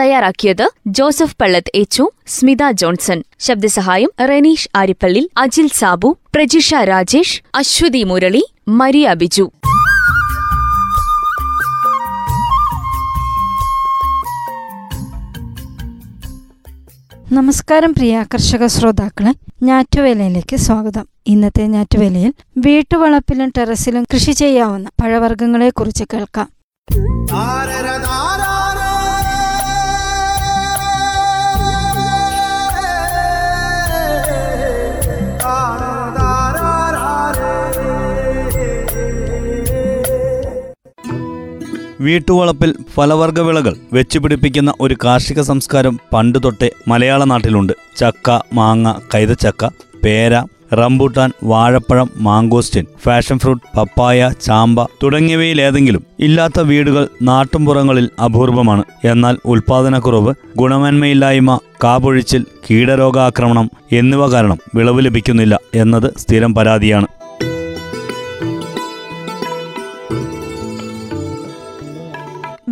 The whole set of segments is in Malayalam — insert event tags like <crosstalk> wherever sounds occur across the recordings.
തയ്യാറാക്കിയത് ജോസഫ് പള്ളത്ത് എച്ചു സ്മിത ജോൺസൺ. ശബ്ദസഹായം റെനീഷ് ആരിപ്പള്ളി അജിൽ സാബു പ്രജിഷ രാജേഷ് അശ്വതി മുരളി മരിയ ബിജു. നമസ്കാരം പ്രിയ കർഷക ശ്രോതാക്കളെ ഞാറ്റുവേലയിലേക്ക് സ്വാഗതം. ഇന്നത്തെ ഞാറ്റുവേലയിൽ വീട്ടുവളപ്പിലും ടെറസിലും കൃഷി ചെയ്യാവുന്ന പഴവർഗങ്ങളെ കുറിച്ച് കേൾക്കാം വീട്ടുവളപ്പിൽ ഫലവർഗ വിളകൾ വെച്ചുപിടിപ്പിക്കുന്ന ഒരു കാർഷിക സംസ്കാരം പണ്ട് തൊട്ടേ മലയാള നാട്ടിലുണ്ട്. ചക്ക മാങ്ങ കൈതച്ചക്ക പേര റംബൂട്ടാൻ വാഴപ്പഴം മാങ്കോസ്റ്റിൻ ഫാഷൻ ഫ്രൂട്ട് പപ്പായ ചാമ്പ തുടങ്ങിയവയിലേതെങ്കിലും ഇല്ലാത്ത വീടുകൾ നാട്ടുംപുറങ്ങളിൽ അപൂർവമാണ്. എന്നാൽ ഉൽപാദനക്കുറവ് ഗുണമേന്മയില്ലായ്മ കാപൊഴിച്ചിൽ കീടരോഗാക്രമണം എന്നിവ കാരണം വിളവ് ലഭിക്കുന്നില്ല എന്നത് സ്ഥിരം പരാതിയാണ്.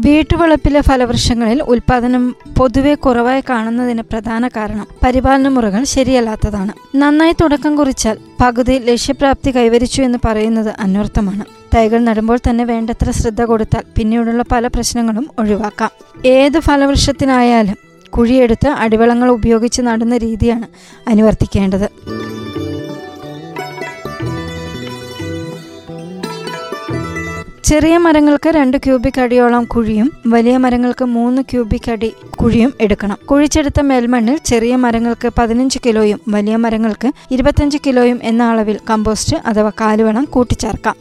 വീട്ടുവളപ്പിലെ ഫലവൃക്ഷങ്ങളിൽ ഉൽപാദനം പൊതുവെ കുറവായി കാണുന്നതിന് പ്രധാന കാരണം പരിപാലന മുറകൾ ശരിയല്ലാത്തതാണ്. നന്നായി തുടക്കം കുറിച്ചാൽ പകുതി ലക്ഷ്യപ്രാപ്തി കൈവരിച്ചു എന്ന് പറയുന്നത് അന്വർത്ഥമാണ്. തൈകൾ നടുമ്പോൾ തന്നെ വേണ്ടത്ര ശ്രദ്ധ കൊടുത്താൽ പിന്നീടുള്ള പല പ്രശ്നങ്ങളും ഒഴിവാക്കാം. ഏത് ഫലവൃക്ഷത്തിനായാലും കുഴിയെടുത്ത് അടിവളങ്ങൾ ഉപയോഗിച്ച് നടുന്ന രീതിയാണ് അനുവർത്തിക്കേണ്ടത്. ചെറിയ മരങ്ങൾക്ക് രണ്ട് ക്യൂബിക് അടിയോളം കുഴിയും വലിയ മരങ്ങൾക്ക് മൂന്ന് ക്യൂബിക് അടി കുഴിയും എടുക്കണം. കുഴിച്ചെടുത്ത മേൽമണ്ണിൽ ചെറിയ മരങ്ങൾക്ക് പതിനഞ്ച് കിലോയും വലിയ മരങ്ങൾക്ക് ഇരുപത്തഞ്ച് കിലോയും എന്ന അളവിൽ കമ്പോസ്റ്റ് അഥവാ കാലുവളം കൂട്ടിച്ചേർക്കാം.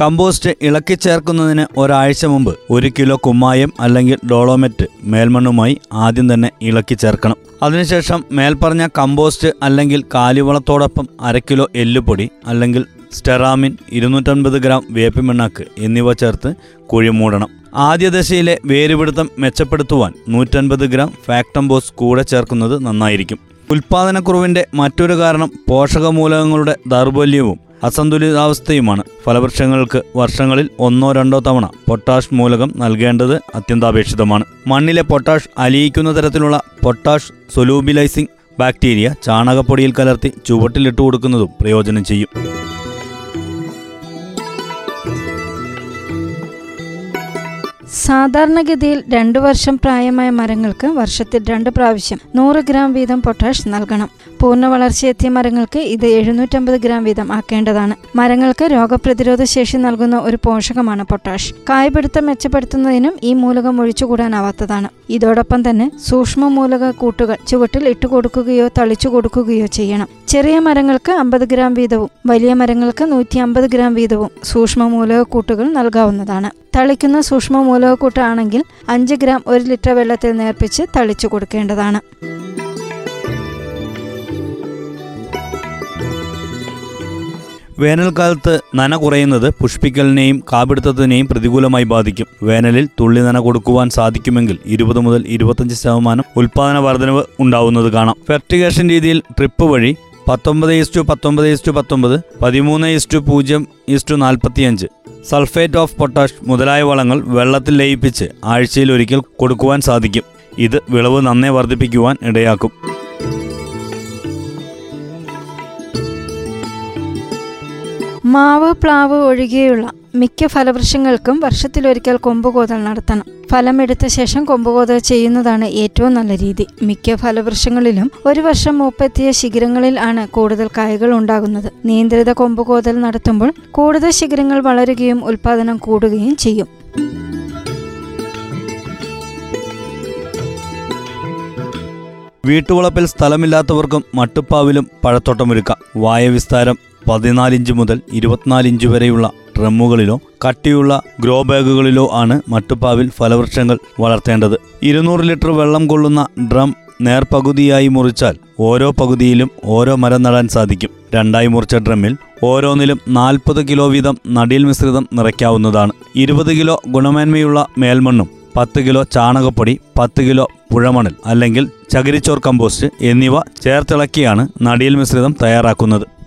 കമ്പോസ്റ്റ് ഇളക്കി ചേർക്കുന്നതിന് ഒരാഴ്ച മുമ്പ് ഒരു കിലോ കുമ്മായം അല്ലെങ്കിൽ ഡോളോമെറ്റ് മേൽമണ്ണുമായി ആദ്യം തന്നെ ഇളക്കി ചേർക്കണം. അതിനുശേഷം മേൽപ്പറഞ്ഞ കമ്പോസ്റ്റ് അല്ലെങ്കിൽ കാലിവളത്തോടൊപ്പം അര കിലോ എല്ലുപൊടി അല്ലെങ്കിൽ സ്റ്റെറാമിൻ ഇരുന്നൂറ്റൻപത് ഗ്രാം വേപ്പിമിണ്ണാക്ക് എന്നിവ ചേർത്ത് കുഴി മൂടണം. ആദ്യ ദശയിലെ വേരുപിടുത്തം മെച്ചപ്പെടുത്തുവാൻ നൂറ്റൻപത് ഗ്രാം ഫാക്ടംബോസ് കൂടെ ചേർക്കുന്നത് നന്നായിരിക്കും. ഉൽപാദനക്കുറവിന്റെ മറ്റൊരു കാരണം പോഷകമൂലകങ്ങളുടെ ദൗർബല്യവും അസന്തുലിതാവസ്ഥയുമാണ്. ഫലവൃക്ഷങ്ങൾക്ക് വർഷങ്ങളിൽ ഒന്നോ രണ്ടോ തവണ പൊട്ടാഷ് മൂലകം നൽകേണ്ടത് അത്യന്താപേക്ഷിതമാണ്. മണ്ണിലെ പൊട്ടാഷ് അലിയിക്കുന്ന തരത്തിലുള്ള പൊട്ടാഷ് സൊലൂബിലൈസിംഗ് ബാക്ടീരിയ ചാണകപ്പൊടിയിൽ കലർത്തി ചുവട്ടിലിട്ട് കൊടുക്കുന്നതും പ്രയോജനം ചെയ്യും. സാധാരണഗതിയിൽ രണ്ടു വർഷം പ്രായമായ മരങ്ങൾക്ക് വർഷത്തിൽ രണ്ട് പ്രാവശ്യം നൂറ് ഗ്രാം വീതം പൊട്ടാഷ് നൽകണം. പൂർണ വളർച്ചയെത്തിയ മരങ്ങൾക്ക് ഇത് എഴുന്നൂറ്റമ്പത് ഗ്രാം വീതം ആക്കേണ്ടതാണ്. മരങ്ങൾക്ക് രോഗപ്രതിരോധ ശേഷി നൽകുന്ന ഒരു പോഷകമാണ് പൊട്ടാഷ്. കായ്പിടുത്തം മെച്ചപ്പെടുത്തുന്നതിനും ഈ മൂലകം ഒഴിച്ചുകൂടാനാവാത്തതാണ്. ഇതോടൊപ്പം തന്നെ സൂക്ഷ്മ മൂലക കൂട്ടുകൾ ചുവട്ടിൽ ഇട്ടുകൊടുക്കുകയോ തളിച്ചു കൊടുക്കുകയോ ചെയ്യണം. ചെറിയ മരങ്ങൾക്ക് അമ്പത് ഗ്രാം വീതവും വലിയ മരങ്ങൾക്ക് നൂറ്റി അമ്പത് ഗ്രാം വീതവും സൂക്ഷ്മ മൂലകക്കൂട്ടുകൾ നൽകാവുന്നതാണ്. തളിക്കുന്ന സൂക്ഷ്മ മൂലകക്കൂട്ടാണെങ്കിൽ അഞ്ച് ഗ്രാം ഒരു ലിറ്റർ വെള്ളത്തിൽ നേർപ്പിച്ച് തളിച്ചു കൊടുക്കേണ്ടതാണ്. വേനൽക്കാലത്ത് നന കുറയുന്നത് പുഷ്പിക്കലിനെയും കാപിടുത്തത്തിനെയും പ്രതികൂലമായി ബാധിക്കും. വേനലിൽ തുള്ളി നന കൊടുക്കുവാൻ സാധിക്കുമെങ്കിൽ ഇരുപത് മുതൽ ഇരുപത്തഞ്ച് ശതമാനം ഉൽപാദന വർധനവ് ഉണ്ടാവുന്നത് കാണാം. ഫെർട്ടിഗേഷൻ രീതിയിൽ ട്രിപ്പ് വഴി പത്തൊമ്പത് ഈസ്റ്റു പത്തൊമ്പത് ഈസ്റ്റു പത്തൊമ്പത് പതിമൂന്ന് ഈസ്റ്റു പൂജ്യം ഈസ്റ്റു നാൽപ്പത്തിയഞ്ച്. സൾഫേറ്റ് ഓഫ് പൊട്ടാഷ് മുതലായ വളങ്ങൾ വെള്ളത്തിൽ ലയിപ്പിച്ച് ആഴ്ചയിൽ ഒരിക്കൽ കൊടുക്കുവാൻ സാധിക്കും. ഇത് വിളവ് നന്നേ വർദ്ധിപ്പിക്കുവാൻ ഇടയാക്കും. മാവ് പ്ലാവ് ഒഴികെയുള്ള മിക്ക ഫലവൃക്ഷങ്ങൾക്കും വർഷത്തിലൊരിക്കൽ കൊമ്പുകോതൽ നടത്തണം. ഫലമെടുത്ത ശേഷം കൊമ്പുകോതൽ ചെയ്യുന്നതാണ് ഏറ്റവും നല്ല രീതി. മിക്ക ഫലവൃക്ഷങ്ങളിലും ഒരു വർഷം മൂപ്പെത്തിയ ശിഖരങ്ങളിൽ ആണ് കൂടുതൽ കായകൾ ഉണ്ടാകുന്നത്. നിയന്ത്രിത കൊമ്പുകോതൽ നടത്തുമ്പോൾ കൂടുതൽ ശിഖരങ്ങൾ വളരുകയും ഉൽപാദനം കൂടുകയും ചെയ്യും. വീട്ടുവളപ്പിൽ സ്ഥലമില്ലാത്തവർക്കും മട്ടുപ്പാവിലും പഴത്തോട്ടമൊരുക്കാം. വായവിസ്താരം പതിനാലിഞ്ച് മുതൽ ഇരുപത്തിനാലിഞ്ച് വരെയുള്ള ഡ്രമ്മുകളിലോ കട്ടിയുള്ള ഗ്രോ ബാഗുകളിലോ ആണ് മട്ടുപ്പാവിൽ ഫലവൃക്ഷങ്ങൾ വളർത്തേണ്ടത്. ഇരുന്നൂറ് ലിറ്റർ വെള്ളം കൊള്ളുന്ന ഡ്രം നേർപകുതിയായി മുറിച്ചാൽ ഓരോ പകുതിയിലും ഓരോ മരം നടാൻ സാധിക്കും. രണ്ടായി മുറിച്ച ഡ്രമ്മിൽ ഓരോന്നിലും നാൽപ്പത് കിലോ വീതം നടീൽ മിശ്രിതം നിറയ്ക്കാവുന്നതാണ്. ഇരുപത് കിലോ ഗുണമേന്മയുള്ള മേൽമണ്ണും പത്ത് കിലോ ചാണകപ്പൊടി പത്ത് കിലോ പുഴമണൽ അല്ലെങ്കിൽ ചകിരിച്ചോർ കമ്പോസ്റ്റ് എന്നിവ ചേർത്തിളക്കിയാണ് നടീൽ മിശ്രിതം തയ്യാറാക്കുന്നത്.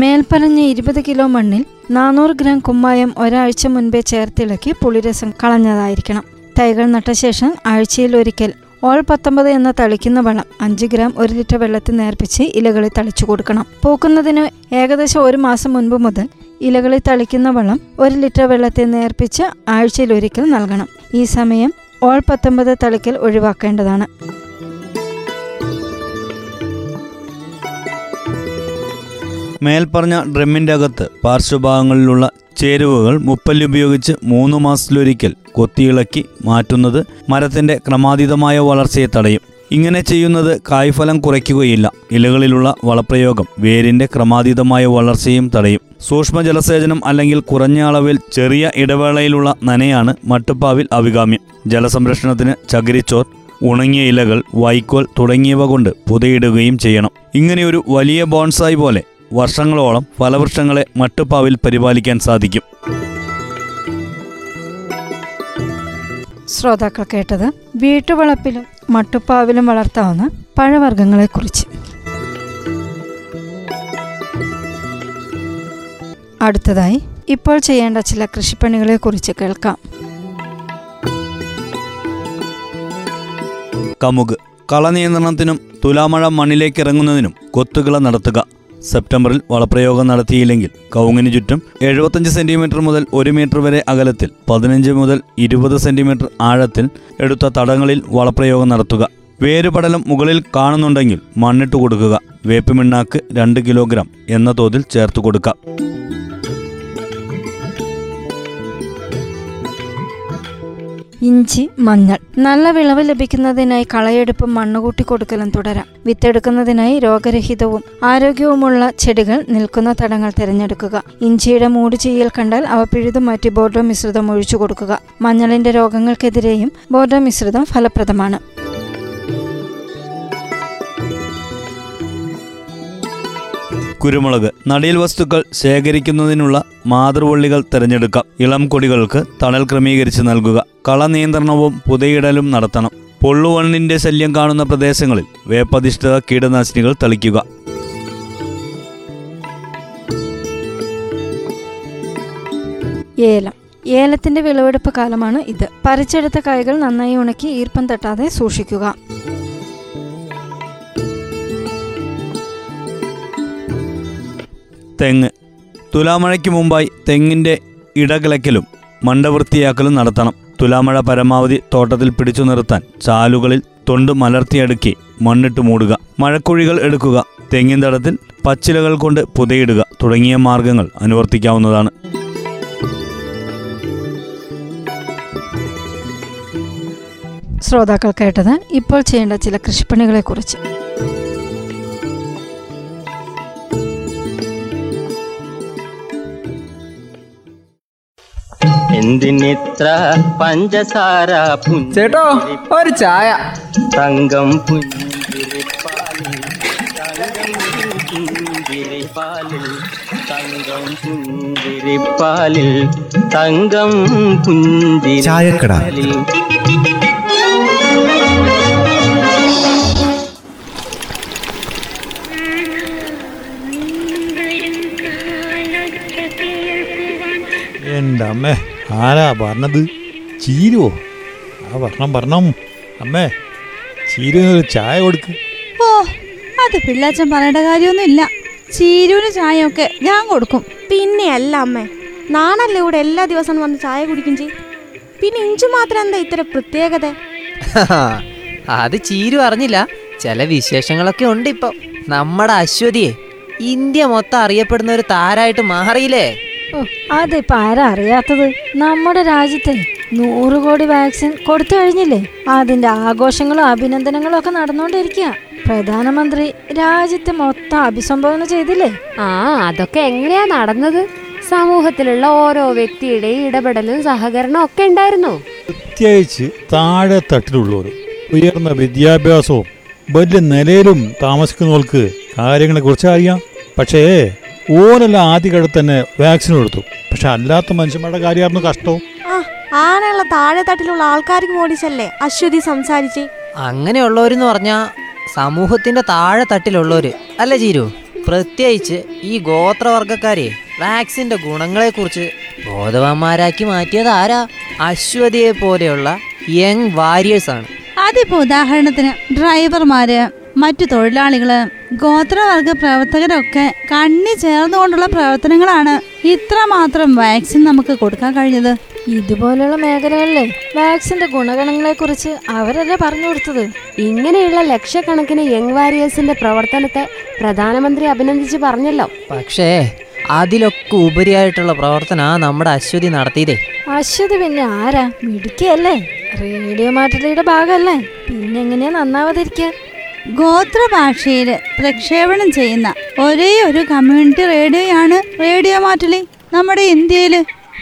മേൽപ്പറഞ്ഞ ഇരുപത് കിലോ മണ്ണിൽ നാനൂറ് ഗ്രാം കുമ്മായം ഒരാഴ്ച മുൻപേ ചേർത്തിളക്കി പുളിരസം കളഞ്ഞതായിരിക്കണം. തൈകൾ നട്ട ശേഷം ആഴ്ചയിൽ ഒരിക്കൽ ഓൾ പത്തൊമ്പത് എന്ന തളിക്കുന്ന വളം അഞ്ച് ഗ്രാം ഒരു ലിറ്റർ വെള്ളത്തിൽ നേർപ്പിച്ച് ഇലകളിൽ തളിച്ചു കൊടുക്കണം. പൂക്കുന്നതിന് ഏകദേശം ഒരു മാസം മുൻപ് മുതൽ ഇലകളിൽ തളിക്കുന്ന വളം ഒരു ലിറ്റർ വെള്ളത്തിൽ നേർപ്പിച്ച് ആഴ്ചയിൽ ഒരിക്കൽ നൽകണം. ഈ സമയം ഓൾ പത്തൊമ്പത് തളിക്കൽ ഒഴിവാക്കേണ്ടതാണ്. മേൽപ്പറഞ്ഞ ഡ്രമ്മിന്റെ അകത്ത് പാർശ്വഭാഗങ്ങളിലുള്ള ചേരുവകൾ മുപ്പല്ലി ഉപയോഗിച്ച് മൂന്ന് മാസത്തിലൊരിക്കൽ കൊത്തിയിളക്കി മാറ്റുന്നത് മരത്തിന്റെ ക്രമാതീതമായ വളർച്ചയെ തടയും. ഇങ്ങനെ ചെയ്യുന്നത് കായ്ഫലം കുറയ്ക്കുകയില്ല. ഇലകളിലുള്ള വളപ്രയോഗം വേരിന്റെ ക്രമാതീതമായ വളർച്ചയും തടയും. സൂക്ഷ്മ ജലസേചനം അല്ലെങ്കിൽ കുറഞ്ഞ അളവിൽ ചെറിയ ഇടവേളയിലുള്ള നനയാണ് മട്ടുപ്പാവിൽ അഭികാമ്യം. ജലസംരക്ഷണത്തിന് ചകിരിച്ചോർ ഉണങ്ങിയ ഇലകൾ വൈക്കോൽ തുടങ്ങിയവ കൊണ്ട് പുതയിടുകയും ചെയ്യണം. ഇങ്ങനെയൊരു വലിയ ബോൺസായി പോലെ വർഷങ്ങളോളം ഫലവൃക്ഷങ്ങളെ മട്ടുപ്പാവിൽ പരിപാലിക്കാൻ സാധിക്കും. ശ്രോതാക്കൾ കേട്ടത് വീട്ടുവളപ്പിലും മട്ടുപ്പാവിലും വളർത്താവുന്ന പഴവർഗങ്ങളെക്കുറിച്ച്. അടുത്തതായി ഇപ്പോൾ ചെയ്യേണ്ട ചില കൃഷിപ്പണികളെക്കുറിച്ച് കേൾക്കാം. കമുക്. കളനിയന്ത്രണത്തിനും തുലാമഴ മണ്ണിലേക്ക് ഇറങ്ങുന്നതിനും കൊത്തുകള നടത്തുക. സെപ്റ്റംബറിൽ വളപ്രയോഗം നടത്തിയില്ലെങ്കിൽ കവുങ്ങിന് ചുറ്റും എഴുപത്തഞ്ച് സെന്റിമീറ്റർ മുതൽ ഒരു മീറ്റർ വരെ അകലത്തിൽ പതിനഞ്ച് മുതൽ ഇരുപത് സെന്റിമീറ്റർ ആഴത്തിൽ എടുത്ത തടങ്ങളിൽ വളപ്രയോഗം നടത്തുക. വേരുപടലം മുകളിൽ കാണുന്നുണ്ടെങ്കിൽ മണ്ണിട്ട് കൊടുക്കുക. വേപ്പിമിണ്ണാക്ക് രണ്ട് കിലോഗ്രാം എന്ന തോതിൽ ചേർത്ത് കൊടുക്കാം ഇഞ്ചി മഞ്ഞൾ. നല്ല വിളവ് ലഭിക്കുന്നതിനായി കളയെടുപ്പും മണ്ണുകൂട്ടി കൊടുക്കലും തുടരാം. വിത്തെടുക്കുന്നതിനായി രോഗരഹിതവും ആരോഗ്യവുമുള്ള ചെടികൾ നിൽക്കുന്ന തടങ്ങൾ തിരഞ്ഞെടുക്കുക. ഇഞ്ചിയുടെ മൂട് ചെയ്യൽ കണ്ടാൽ അവ പിഴുതു മാറ്റി ബോർഡോ മിശ്രിതം ഒഴിച്ചു കൊടുക്കുക. മഞ്ഞളിന്റെ രോഗങ്ങൾക്കെതിരെയും ബോർഡോ മിശ്രിതം ഫലപ്രദമാണ്. കുരുമുളക്. നടീൽ വസ്തുക്കൾ ശേഖരിക്കുന്നതിനുള്ള മാതൃവള്ളികൾ തിരഞ്ഞെടുക്കാം. ഇളം കൊടികൾക്ക് തണൽ ക്രമീകരിച്ച് നൽകുക. കള നിയന്ത്രണവും പുതയിടലും നടത്തണം. പൊള്ളുവണ്ണിന്റെ ശല്യം കാണുന്ന പ്രദേശങ്ങളിൽ വേപ്പധിഷ്ഠിത കീടനാശിനികൾ തളിക്കുക. ഏലം. ഏലത്തിന്റെ വിളവെടുപ്പ് കാലമാണ് ഇത്. പറിച്ചെടുത്ത കായകൾ നന്നായി ഉണക്കി ഈർപ്പം തട്ടാതെ സൂക്ഷിക്കുക. തെങ്ങ്. തുലാമഴയ്ക്ക് മുമ്പായി തെങ്ങിന്റെ ഇടകിളയ്ക്കലും മണ്ടവൃത്തിയാക്കലും നടത്തണം. തുലാമഴ പരമാവധി തോട്ടത്തിൽ പിടിച്ചു നിർത്താൻ ചാലുകളിൽ തൊണ്ട് മലർത്തിയടുക്കി മണ്ണിട്ട് മൂടുക. മഴക്കുഴികൾ എടുക്കുക. തെങ്ങിൻ തടത്തിൽ പച്ചിലകൾ കൊണ്ട് പുതയിടുക തുടങ്ങിയ മാർഗങ്ങൾ അനുവർത്തിക്കാവുന്നതാണ്. ശ്രോതാക്കൾ കേട്ടത് ഇപ്പോൾ ചെയ്യേണ്ട ചില കൃഷിപ്പണികളെക്കുറിച്ച്. എന്തിനിത്ര പഞ്ചസാര ചേട്ടോ ഒരു ചായ. തങ്കം പുഞ്ചിരിപ്പാലിൽ തങ്കം പുഞ്ചിരിപ്പാലിൽ തങ്കം പുഞ്ചിരിപ്പാലിൽ. തങ്കം ചായക്കട. പുഞ്ചിരിപ്പാലിൽ എന്റെ അമ്മേ. ആരാ പറഞ്ഞത്? ചീരുവോ? ആ പറഞ്ഞം പറഞ്ഞു. അമ്മേ ചീരുവിനൊരു ചായ കൊടുക്ക്. ഓ അത് പിള്ളാച്ചൻ പറയേണ്ട കാര്യമൊന്നുമില്ല. ചീരുവിന് ചായയൊക്കെ ഞാൻ കൊടുക്കും. പിന്നെ അല്ല അമ്മേ നാണല്ലേ ഇവിടെ എല്ലാ ദിവസവും വന്ന് ചായ കുടിക്കും ചെയ്? പിന്നെ ഇഞ്ചു മാത്രം എന്താ ഇത്ര പ്രത്യേകത? <laughs> അത് ചീരു അറിഞ്ഞില്ല. ചില വിശേഷങ്ങളൊക്കെ ഉണ്ട് ഇപ്പൊ നമ്മുടെ അശ്വതിയെ ഇന്ത്യ മൊത്തം അറിയപ്പെടുന്ന ഒരു താരായിട്ട് മാറിയില്ലേ? അതിപ്പോ ആരാ അറിയാത്തത്? നമ്മുടെ രാജ്യത്തെ നൂറ് കോടി വാക്സിൻ കൊടുത്തു കഴിഞ്ഞില്ലേ? അതിന്റെ ആഘോഷങ്ങളും അഭിനന്ദനങ്ങളും ഒക്കെ നടന്നുകൊണ്ടിരിക്കുക പ്രധാനമന്ത്രി രാജ്യത്തെ മൊത്തം അഭിസംബോധന ചെയ്തില്ലേ? ആ അതൊക്കെ എങ്ങനെയാ നടന്നത്? സമൂഹത്തിലുള്ള ഓരോ വ്യക്തിയുടെയും ഇടപെടലും സഹകരണവും ഒക്കെ ഉണ്ടായിരുന്നു? പ്രത്യേകിച്ച് താഴെ തട്ടിലുള്ളവർ ഉയർന്ന വിദ്യാഭ്യാസവും വലിയ നിലയിലും താമസിക്കുന്നവർക്ക് കാര്യങ്ങളെക്കുറിച്ച് അറിയാം. പക്ഷേ ഓനെല്ലാം ആദ്യ ആദ്യഘട്ടത്തിൽ തന്നെ വാക്സിൻ കൊടുത്തു പക്ഷെ അല്ലാത്ത മനുഷ്യന്മാരുടെ കാര്യമായിരുന്നു കഷ്ടവും ആനയുള്ള താഴെ തട്ടിലുള്ള ആൾക്കാർക്ക് മോടിച്ചല്ലേ? അശ്വതി സംസാരിച്ച്. അങ്ങനെയുള്ളവരെന്ന് പറഞ്ഞാൽ സമൂഹത്തിന്റെ താഴെ തട്ടിലുള്ളവര്. അല്ലേ ചീരു? പ്രത്യേകിച്ച് ഈ ഗോത്രവർഗക്കാരെ വാക്സിന്റെ ഗുണങ്ങളെക്കുറിച്ച് ബോധവാന്മാരാക്കി മാറ്റിയത് ആരാ? അശ്വതിയെ പോലെയുള്ള യങ് വാരിയേഴ്സ് ആണ്. അതിപ്പോ ഉദാഹരണത്തിന് ഡ്രൈവർമാര് മറ്റു തൊഴിലാളികൾ ഗോത്രവർഗ പ്രവർത്തകരൊക്കെ കണ്ണി ചേർന്നുകൊണ്ടുള്ള പ്രവർത്തനങ്ങളാണ് ഇത്രമാത്രം വാക്സിൻ നമുക്ക് കൊടുക്കാൻ കഴിഞ്ഞത്. ഇതുപോലുള്ള മേഖലകളിലെ വാക്സിന്റെ ഗുണഗണങ്ങളെ കുറിച്ച് അവരല്ലേ പറഞ്ഞു കൊടുത്തത്? ഇങ്ങനെയുള്ള ലക്ഷക്കണക്കിന് യങ് വാരിയേഴ്സിന്റെ പ്രവർത്തനത്തെ പ്രധാനമന്ത്രി അഭിനന്ദിച്ച് പറഞ്ഞല്ലോ. പക്ഷേ അതിലൊക്കെ ഉപരിയായിട്ടുള്ള പ്രവർത്തന നമ്മുടെ അശ്വതി നടത്തിയതേ. അശ്വതി പിന്നെ ആരാ? മിടുക്കിയല്ലേ? റേഡിയോ മാറ്റലിയുടെ ഭാഗമല്ലേ പിന്നെങ്ങനെയാ നന്നാവാതിരിക്കുക? ഗോത്രഭാഷയിൽ പ്രക്ഷേപണം ചെയ്യുന്ന ഒരേ ഒരു കമ്മ്യൂണിറ്റി റേഡിയോയാണ് റേഡിയോ മാറ്റലി. നമ്മുടെ ഇന്ത്യയിൽ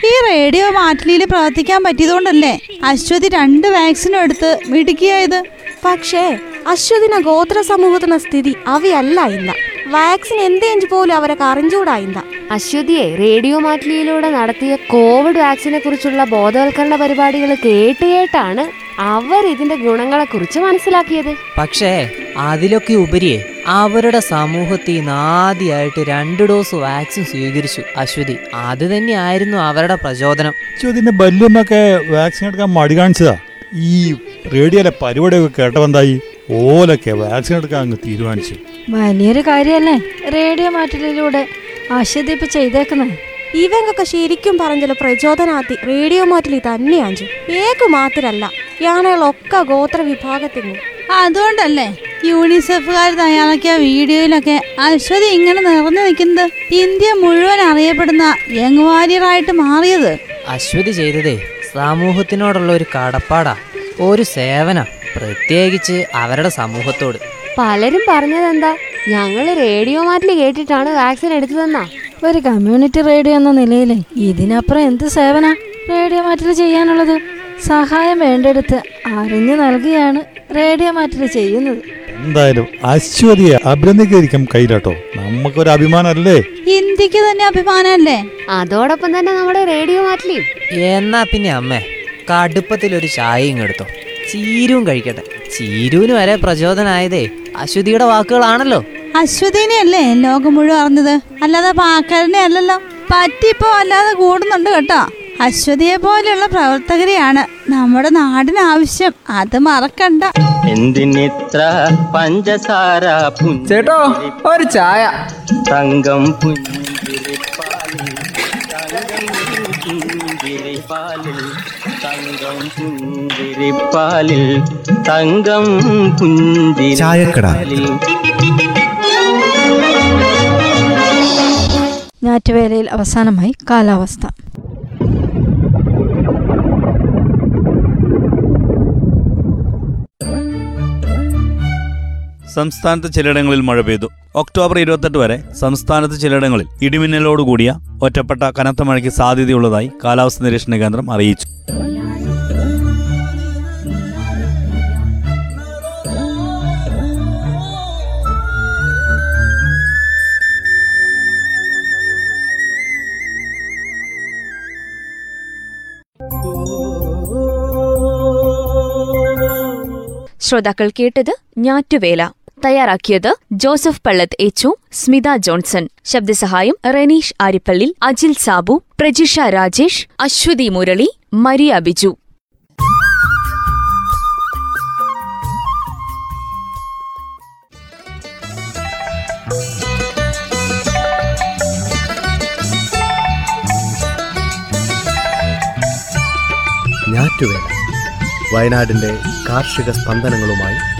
ഈ റേഡിയോ മാറ്റലിയിൽ പ്രവർത്തിക്കാൻ പറ്റിയതുകൊണ്ടല്ലേ അശ്വതി രണ്ട് വാക്സിനും എടുത്ത് മിടുക്കിയായത് പക്ഷേ അശ്വതിന ഗോത്ര സമൂഹത്തിന സ്ഥിതി അവയല്ല ഇല്ല വാക്സിൻ എന്തേഞ്ച് പോലും അവരെ കറിഞ്ചൂടായില്ല അശ്വതിയെ റേഡിയോ മാറ്റിലിയിലൂടെ നടത്തിയ കോവിഡ് വാക്സിനെ കുറിച്ചുള്ള ബോധവൽക്കരണ പരിപാടികൾ കേട്ട് കേട്ടാണ് അവർ ഇതിന്റെ ഗുണങ്ങളെ കുറിച്ച് മനസ്സിലാക്കിയത്. പക്ഷേ അതിലൊക്കെ ഉപരിയെ അവരുടെ സമൂഹത്തിൽ നിന്ന് ആദ്യമായിട്ട് രണ്ട് ഡോസ് വാക്സിൻ സ്വീകരിച്ചു അശ്വതി. അത് തന്നെയായിരുന്നു അവരുടെ പ്രചോദനം. അശ്വതിന്റെ ബല്യമൊക്കെ വാക്സിൻ എടുക്കാൻ മടി കാണിച്ചതാ. ഈ റേഡിയോയിലെ പരിപാടിയൊക്കെ കേട്ടവന്തായി ഓലൊക്കെ വാക്സിൻ എടുക്കാൻ അങ്ങ് തീരുമാനിച്ചു. വലിയൊരു കാര്യല്ലേ? റേഡിയോ മാറ്റലിലൂടെ. അശ്വതി ഇപ്പൊ ചെയ്തേക്കുന്നത് ഇവങ്ങൊക്കെ ശരിക്കും പറഞ്ഞല്ലോ പ്രചോദനാത്തി റേഡിയോ മാറ്റിൽ തന്നെയാഞ്ചു ഏക മാത്രല്ല യാനകളൊക്കെ ഗോത്ര വിഭാഗത്തിന് അതുകൊണ്ടല്ലേ യൂണിസെഫുകാർ തയ്യാറാക്കിയ വീഡിയോയിലൊക്കെ അശ്വതി ഇങ്ങനെ നിറഞ്ഞു നിൽക്കുന്നത്. ഇന്ത്യ മുഴുവൻ അറിയപ്പെടുന്ന യങ് വാരിയറായിട്ട് മാറിയത്. അശ്വതി ചെയ്തതേ സമൂഹത്തിനോടുള്ള ഒരു കടപ്പാടാ. ഒരു സേവന പ്രത്യേകിച്ച് അവരുടെ സമൂഹത്തോട്. പലരും പറഞ്ഞതെന്താ? ഞങ്ങൾ റേഡിയോ മാറ്റിൽ കേട്ടിട്ടാണ് വാക്സിൻ എടുത്തതെന്നാ. ഒരു കമ്മ്യൂണിറ്റി റേഡിയോ എന്ന നിലയിൽ ഇതിനപ്പുറം എന്ത് സേവന? റേഡിയോ മാറ്റിൽ ചെയ്യാനുള്ളത്? സഹായം വേണ്ടെടുത്ത് അറിഞ്ഞു നൽകുകയാണ് റേഡിയോ മാറ്റൽ ചെയ്യുന്നത്. എന്തായാലും അശ്വതിയെ അഭിനന്ദിക്കായിരിക്കും കയ്യിലാട്ടോ നമുക്കൊരു അഭിമാനല്ലേ? ഇന്ത്യയ്ക്ക് തന്നെ അഭിമാനല്ലേ? അതോടൊപ്പം തന്നെ നമ്മുടെ റേഡിയോ മാറ്റിലും. എന്നാ പിന്നെ അമ്മേ കടുപ്പത്തിൽ ഒരു ചായയും എടുത്തോ ചീരുവും കഴിക്കട്ടെ. ചീരുവിന് വരെ പ്രചോദനായതേ അശ്വതിയുടെ വാക്കുകളാണല്ലോ. അശ്വതിനെ അല്ലേ ലോകം മുഴുവൻ അറിഞ്ഞത്? അല്ലാതെ പാക്കാരനെ അല്ലല്ലോ. പറ്റിപ്പോ അല്ലാതെ കൂടുന്നുണ്ട് കേട്ടോ. അശ്വതിയെ പോലെയുള്ള പ്രവർത്തകരെയാണ് നമ്മുടെ നാടിന് ആവശ്യം. അത് മറക്കണ്ട. എന്തിനിത്ര പഞ്ചസാര ചേട്ടോ ഒരു ചായ. തങ്കം പുഞ്ചിരിപ്പാലിൽ തങ്കം പുഞ്ചിരിപ്പാലിൽ തങ്കം പുഞ്ചിരിപ്പാലിൽ. പുഞ്ചിരിപ്പാലിൽ ഞാറ്റുവേലയിൽ അവസാനമായി കാലാവസ്ഥ. സംസ്ഥാനത്ത് ചിലയിടങ്ങളിൽ മഴ പെയ്തു. ഒക്ടോബർ ഇരുപത്തെട്ട് വരെ സംസ്ഥാനത്ത് ചിലയിടങ്ങളിൽ ഇടിമിന്നലോടുകൂടിയ ഒറ്റപ്പെട്ട കനത്ത മഴയ്ക്ക് സാധ്യതയുള്ളതായി കാലാവസ്ഥാ നിരീക്ഷണ കേന്ദ്രം അറിയിച്ചു. ശ്രോതാക്കൾ കേട്ടത് ഞാറ്റുവേല. തയ്യാറാക്കിയത് ജോസഫ് പള്ളത്ത് എച്ചു സ്മിത ജോൺസൺ. ശബ്ദസഹായം റെനീഷ് ആരിപ്പള്ളി അജിൽ സാബു പ്രജിഷ രാജേഷ് അശ്വതി മുരളി മരിയ ബിജു. വയനാടിന്റെ കാർഷിക സ്പന്ദനങ്ങളുമായി